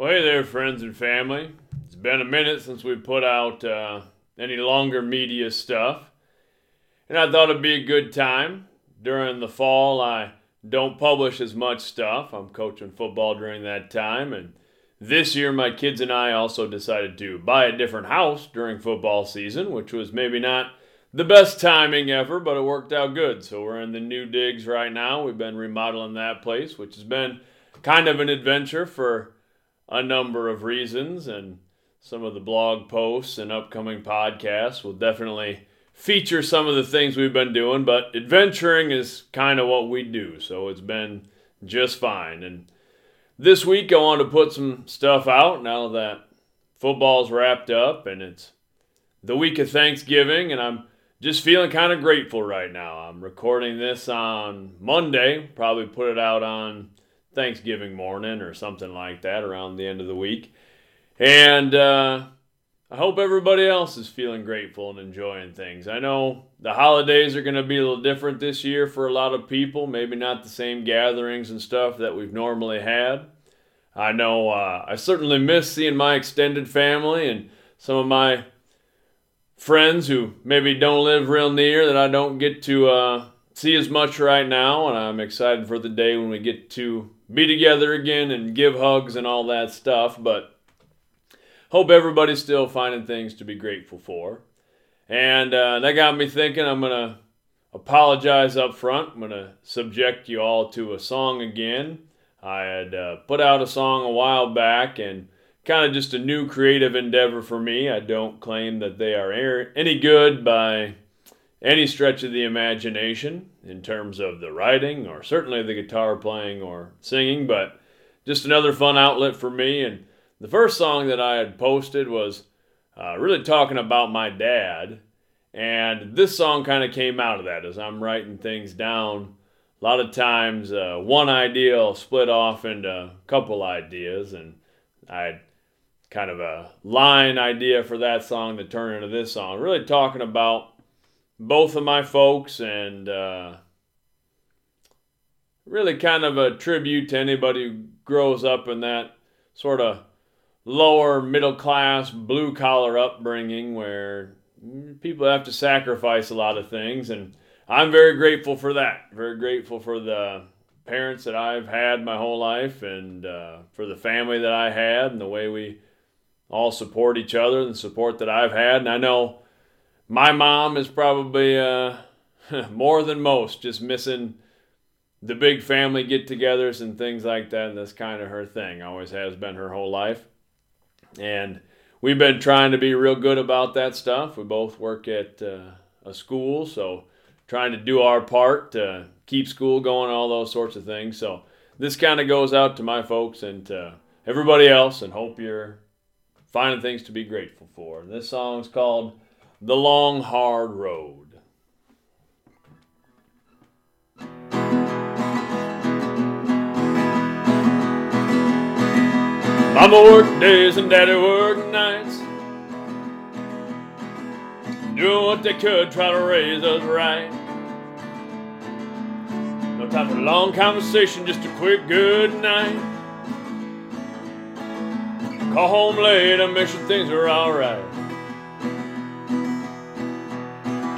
Well, hey there, friends and family. It's been a minute since we put out uh, any longer media stuff, and I thought it'd be a good time. During the fall, I don't publish as much stuff. I'm coaching football during that time, and this year, my kids and I also decided to buy a different house during football season, which was maybe not the best timing ever, but it worked out good. So we're in the new digs right now. We've been remodeling that place, which has been kind of an adventure for a number of reasons, and some of the blog posts and upcoming podcasts will definitely feature some of the things we've been doing. But adventuring is kind of what we do, so it's been just fine. And this week, I want to put some stuff out now that football's wrapped up and it's the week of Thanksgiving, and I'm just feeling kind of grateful right now. I'm recording this on Monday, probably put it out on Thanksgiving morning or something like that around the end of the week. And uh, I hope everybody else is feeling grateful and enjoying things. I know the holidays are going to be a little different this year for a lot of people, maybe not the same gatherings and stuff that we've normally had. I know uh, I certainly miss seeing my extended family and some of my friends who maybe don't live real near that I don't get to uh, see as much right now, and I'm excited for the day when we get to be together again and give hugs and all that stuff. But hope everybody's still finding things to be grateful for. And uh, that got me thinking I'm going to apologize up front. I'm going to subject you all to a song again. I had uh, put out a song a while back and kind of just a new creative endeavor for me. I don't claim that they are any good by any stretch of the imagination in terms of the writing or certainly the guitar playing or singing, but just another fun outlet for me. And the first song that I had posted was uh, really talking about my dad. And this song kind of came out of that as I'm writing things down. A lot of times, uh, one idea will split off into a couple ideas, and I had kind of a line idea for that song to turn into this song. Really talking about both of my folks and uh, really kind of a tribute to anybody who grows up in that sort of lower middle class blue collar upbringing where people have to sacrifice a lot of things and I'm very grateful for that. Very grateful for the parents that I've had my whole life and uh, for the family that I had and the way we all support each other and the support that I've had. And I know my mom is probably uh, more than most just missing the big family get togethers and things like that. And that's kind of her thing, always has been her whole life. And we've been trying to be real good about that stuff. We both work at uh, a school, so trying to do our part to keep school going, all those sorts of things. So this kind of goes out to my folks and to everybody else, and hope you're finding things to be grateful for. This song's called The Long Hard Road. Mama worked days and daddy worked nights. Doing what they could, try to raise us right. No time for long conversation, just a quick good night. Call home late and make sure things are alright.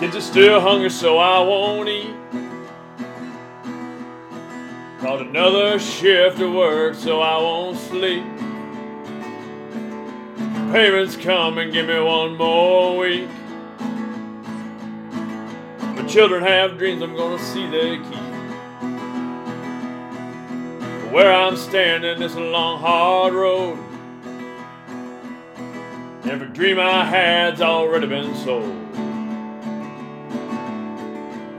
Kids are still hungry, so I won't eat. Called another shift of work, so I won't sleep payments come and give me one more week. My children have dreams I'm gonna see they keep. Where I'm standing is a long, hard road. Every dream I had's already been sold.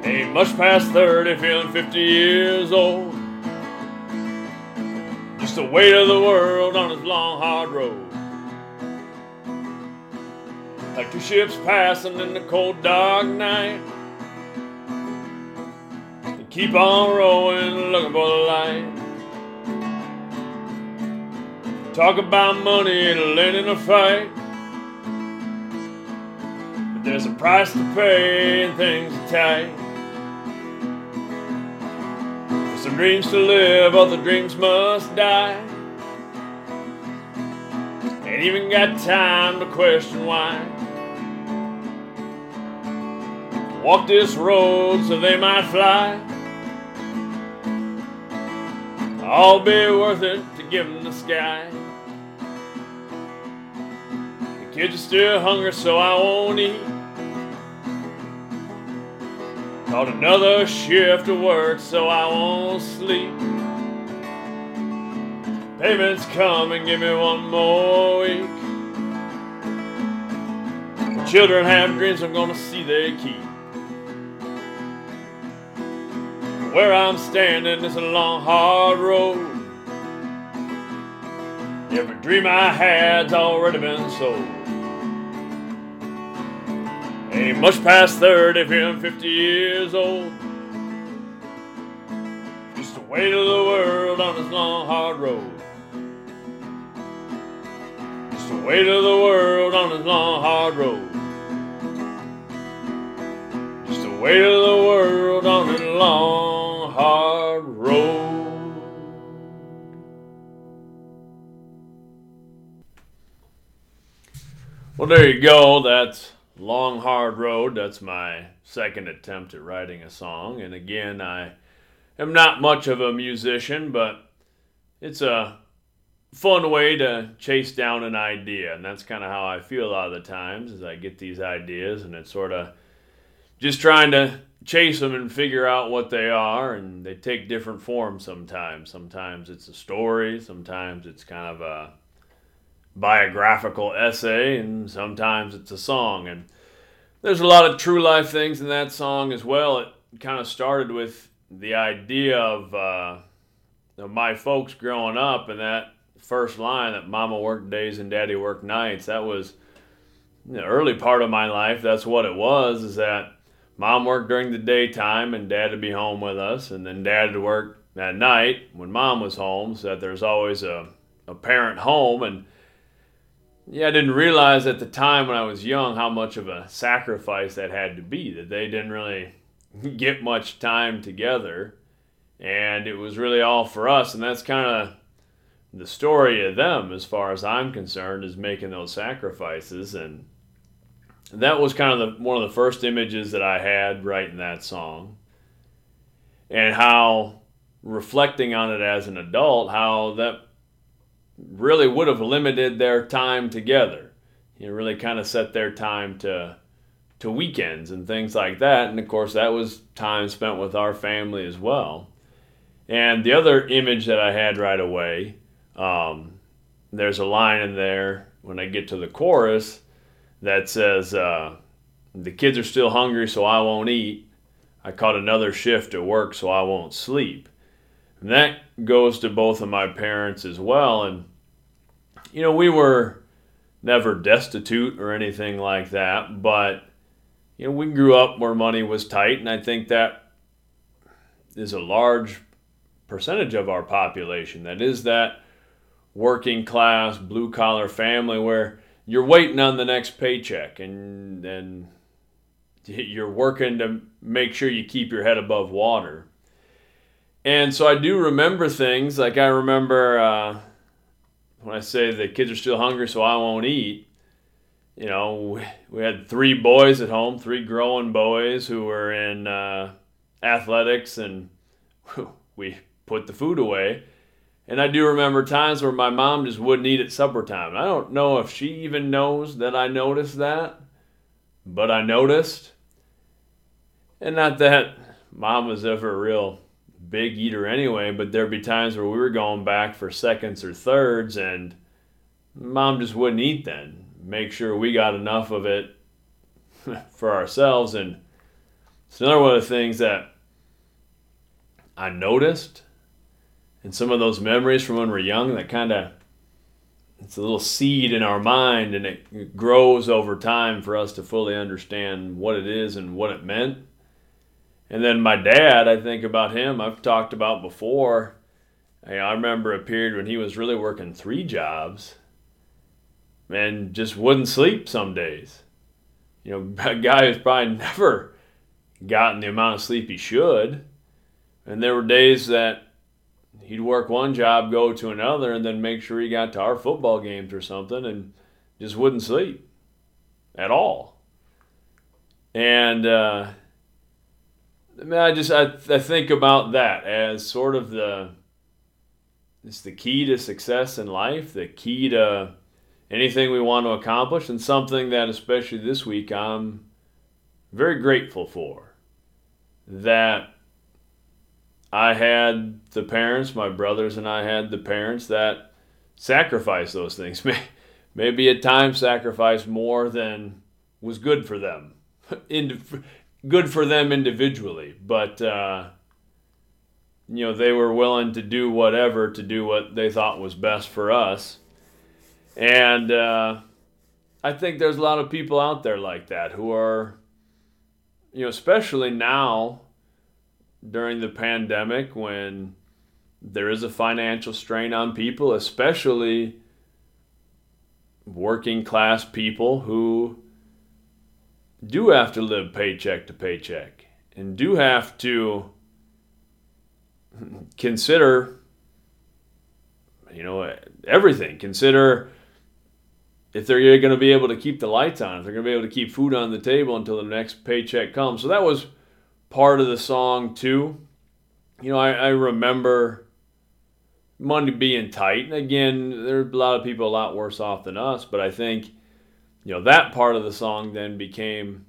Ain't much past 30, feeling 50 years old. Just the weight of the world on this long, hard road. Like two ships passing in the cold, dark night. And keep on rowing, looking for the light. Talk about money and learning a fight. But there's a price to pay and things are tight. Some dreams to live, other dreams must die. Ain't even got time to question why. Walk this road so they might fly. All be worth it to give them the sky. The kids are still hungry, so I won't eat. Caught another shift of work, so I won't sleep. Payments come and give me one more week. The children have dreams I'm gonna see they keep. Where I'm standing is a long, hard road. Every dream I had's already been sold. Ain't much past 30, feeling 50 years old. Just the weight of the world on this long, hard road. Just the weight of the world on this long, hard road. Just the weight of the world on this long, hard road. Well, there you go. That's Long Hard Road. That's my second attempt at writing a song. And again, I am not much of a musician, but it's a fun way to chase down an idea. And that's kind of how I feel a lot of the times as I get these ideas and it's sort of just trying to chase them and figure out what they are and they take different forms sometimes sometimes it's a story sometimes it's kind of a biographical essay and sometimes it's a song. And there's a lot of true life things in that song as well. It kind of started with the idea of, uh, of my folks growing up and that first line that mama worked days and daddy worked nights that was the early part of my life. That's what it was is that mom worked during the daytime and dad would be home with us and then dad would work at night when mom was home so that there's always a, a parent home. And yeah i didn't realize at the time when i was young how much of a sacrifice that had to be that they didn't really get much time together and it was really all for us and that's kind of the story of them as far as i'm concerned is making those sacrifices and that was kind of the, one of the first images that I had writing that song. And how reflecting on it as an adult, how that really would have limited their time together. You know, really kind of set their time to to weekends and things like that. And of course, that was time spent with our family as well. And the other image that I had right away, um, there's a line in there when I get to the chorus that says, uh, The kids are still hungry, so I won't eat. I caught another shift at work, so I won't sleep. And that goes to both of my parents as well. And, you know, we were never destitute or anything like that, but, you know, we grew up where money was tight, and I think that is a large percentage of our population. That is that working class, blue collar family where you're waiting on the next paycheck and and you're working to make sure you keep your head above water. And so I do remember things like I remember uh, when I say the kids are still hungry, so I won't eat. You know, we had three boys at home, three growing boys who were in uh, athletics, and we put the food away. And I do remember times where my mom just wouldn't eat at supper time. I don't know if she even knows that I noticed that, but I noticed. And not that mom was ever real big eater anyway, but there'd be times where we were going back for seconds or thirds and mom just wouldn't eat then. Make sure we got enough of it for ourselves. And it's another one of the things that I noticed and some of those memories from when we're young that kind of it's a little seed in our mind and it grows over time for us to fully understand what it is and what it meant and then my dad i think about him i've talked about before. I remember a period when he was really working three jobs and just wouldn't sleep some days. You know a guy who's probably never gotten the amount of sleep he should. And there were days that he'd work one job, go to another, and then make sure he got to our football games or something and just wouldn't sleep at all. And uh, I, mean, I just I, I think about that as sort of the it's the key to success in life, the key to anything we want to accomplish, and something that especially this week I'm very grateful for. That I had the parents, my brothers and I had the parents that sacrificed those things. Maybe at times sacrificed more than was good for them good for them individually, but uh, you know they were willing to do whatever to do what they thought was best for us, and uh, I think there's a lot of people out there like that who are, you know, especially now during the pandemic when there is a financial strain on people, especially working class people who do have to live paycheck to paycheck and do have to consider you know everything. Consider if they're going to be able to keep the lights on if they're going to be able to keep food on the table until the next paycheck comes. So that was part of the song too. You know i, I remember money being tight. And again there's a lot of people a lot worse off than us but i think you know that part of the song then became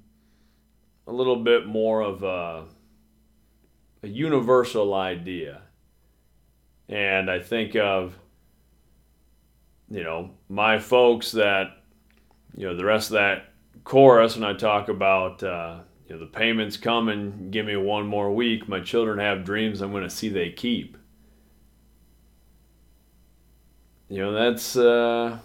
a little bit more of a, a universal idea. And i think of you know my folks that you know the rest of that chorus when i talk about uh, you know the payments come and give me one more week my children have dreams i'm going to see they keep. You know that's uh,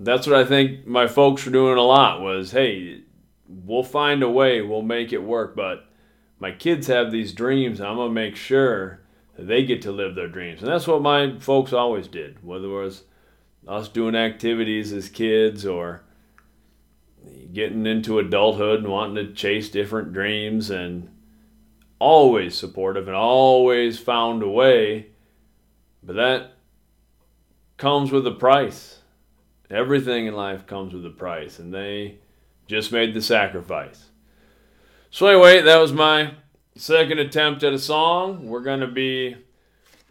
that's what I think my folks were doing a lot was, hey, we'll find a way, we'll make it work, but my kids have these dreams, I'm gonna make sure they get to live their dreams. And that's what my folks always did, whether it was us doing activities as kids or getting into adulthood and wanting to chase different dreams and always supportive and always found a way. But that comes with a price Everything in life comes with a price, and they just made the sacrifice. So, anyway, that was my second attempt at a song. We're going to be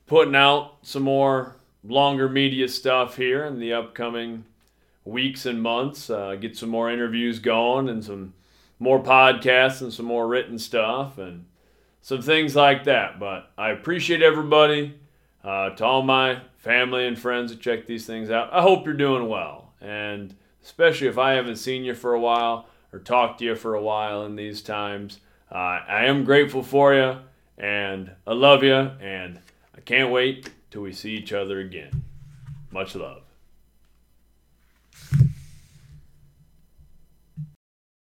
putting out some more longer media stuff here in the upcoming weeks and months. Uh, get some more interviews going and some more podcasts and some more written stuff and some things like that. But I appreciate everybody. Uh, to all my family and friends that check these things out. I hope you're doing well. And especially if I haven't seen you for a while or talked to you for a while in these times, uh, I am grateful for you and I love you and I can't wait till we see each other again. Much love.